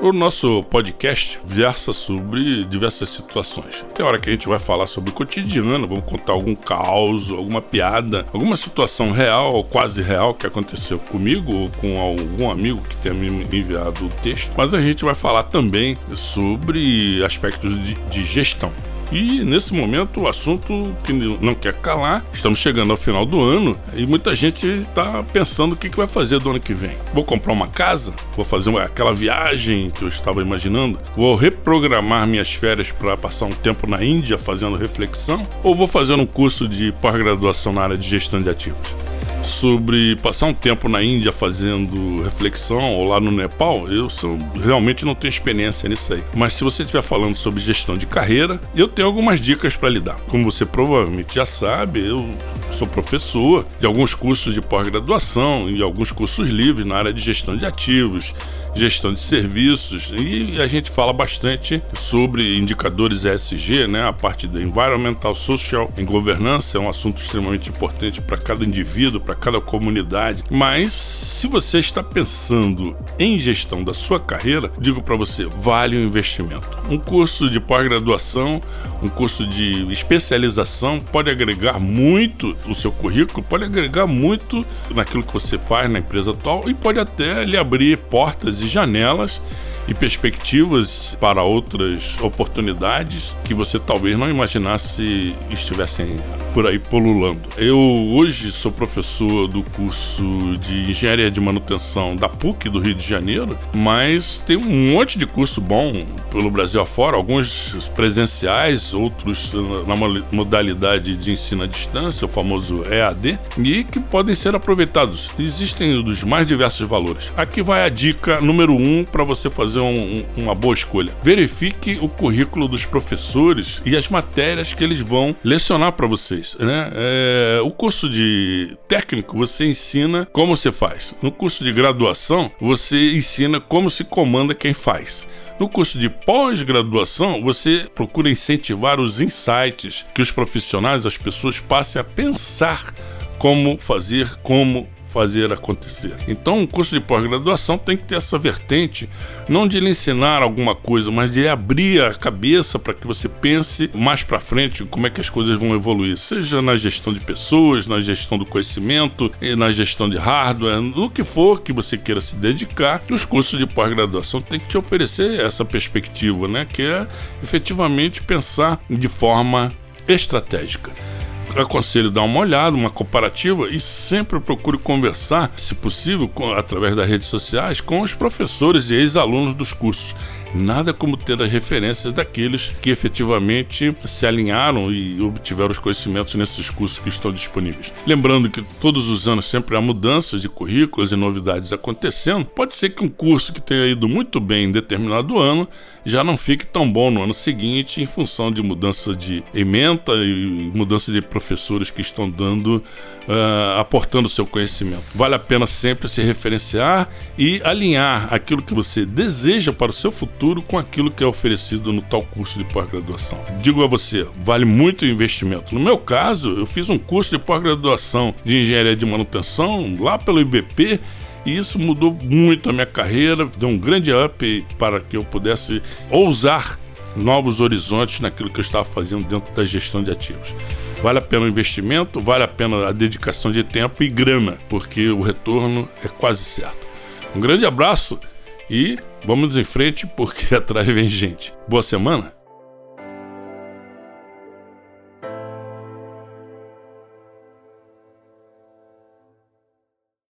O nosso podcast versa sobre diversas situações. Tem hora que a gente vai falar sobre o cotidiano, vamos contar algum caos, alguma piada, alguma situação real ou quase real que aconteceu comigo ou com algum amigo que tenha me enviado o texto. Mas a gente vai falar também sobre aspectos de, de gestão. E nesse momento o assunto que não quer calar, estamos chegando ao final do ano e muita gente está pensando o que, que vai fazer do ano que vem. Vou comprar uma casa? Vou fazer uma, aquela viagem que eu estava imaginando? Vou reprogramar minhas férias para passar um tempo na Índia fazendo reflexão? Ou vou fazer um curso de pós-graduação na área de gestão de ativos? Sobre passar um tempo na Índia fazendo reflexão ou lá no Nepal, eu sou, realmente não tenho experiência nisso aí. Mas se você estiver falando sobre gestão de carreira, eu tenho algumas dicas para lhe dar. Como você provavelmente já sabe, eu sou professor de alguns cursos de pós-graduação e alguns cursos livres na área de gestão de ativos, gestão de serviços e a gente fala bastante sobre indicadores ESG, né? A parte da environmental, social e governança é um assunto extremamente importante para cada indivíduo, para cada comunidade. Mas se você está pensando em gestão da sua carreira, digo para você, vale o investimento. Um curso de pós-graduação, um curso de especialização pode agregar muito o seu currículo, pode agregar muito naquilo que você faz na empresa atual e pode até lhe abrir portas e janelas e perspectivas para outras oportunidades que você talvez não imaginasse estivessem por aí polulando. Eu hoje sou professor do curso de Engenharia de Manutenção da PUC do Rio de Janeiro, mas tem um monte de curso bom pelo Brasil afora, alguns presenciais, outros na modalidade de ensino à distância, o famoso EAD, e que podem ser aproveitados. Existem dos mais diversos valores. Aqui vai a dica número um para você fazer fazer um, uma boa escolha. Verifique o currículo dos professores e as matérias que eles vão lecionar para vocês. Né? É, o curso de técnico você ensina como você faz. No curso de graduação você ensina como se comanda quem faz. No curso de pós-graduação, você procura incentivar os insights que os profissionais, as pessoas passem a pensar como fazer, como fazer acontecer. Então, um curso de pós-graduação tem que ter essa vertente, não de lhe ensinar alguma coisa, mas de abrir a cabeça para que você pense mais para frente como é que as coisas vão evoluir, seja na gestão de pessoas, na gestão do conhecimento, na gestão de hardware, no que for que você queira se dedicar. Os cursos de pós-graduação têm que te oferecer essa perspectiva, né, que é efetivamente pensar de forma estratégica aconselho dar uma olhada, uma comparativa e sempre procure conversar, se possível, com, através das redes sociais, com os professores e ex-alunos dos cursos. Nada como ter as referências daqueles que efetivamente se alinharam e obtiveram os conhecimentos nesses cursos que estão disponíveis. Lembrando que todos os anos sempre há mudanças de currículos e novidades acontecendo. Pode ser que um curso que tenha ido muito bem em determinado ano já não fique tão bom no ano seguinte em função de mudança de ementa e mudança de professores que estão dando, uh, aportando seu conhecimento. Vale a pena sempre se referenciar e alinhar aquilo que você deseja para o seu futuro futuro com aquilo que é oferecido no tal curso de pós-graduação. Digo a você, vale muito o investimento. No meu caso, eu fiz um curso de pós-graduação de engenharia de manutenção lá pelo IBP e isso mudou muito a minha carreira, deu um grande up para que eu pudesse ousar novos horizontes naquilo que eu estava fazendo dentro da gestão de ativos. Vale a pena o investimento, vale a pena a dedicação de tempo e grana, porque o retorno é quase certo. Um grande abraço e vamos em frente porque atrás vem gente. Boa semana!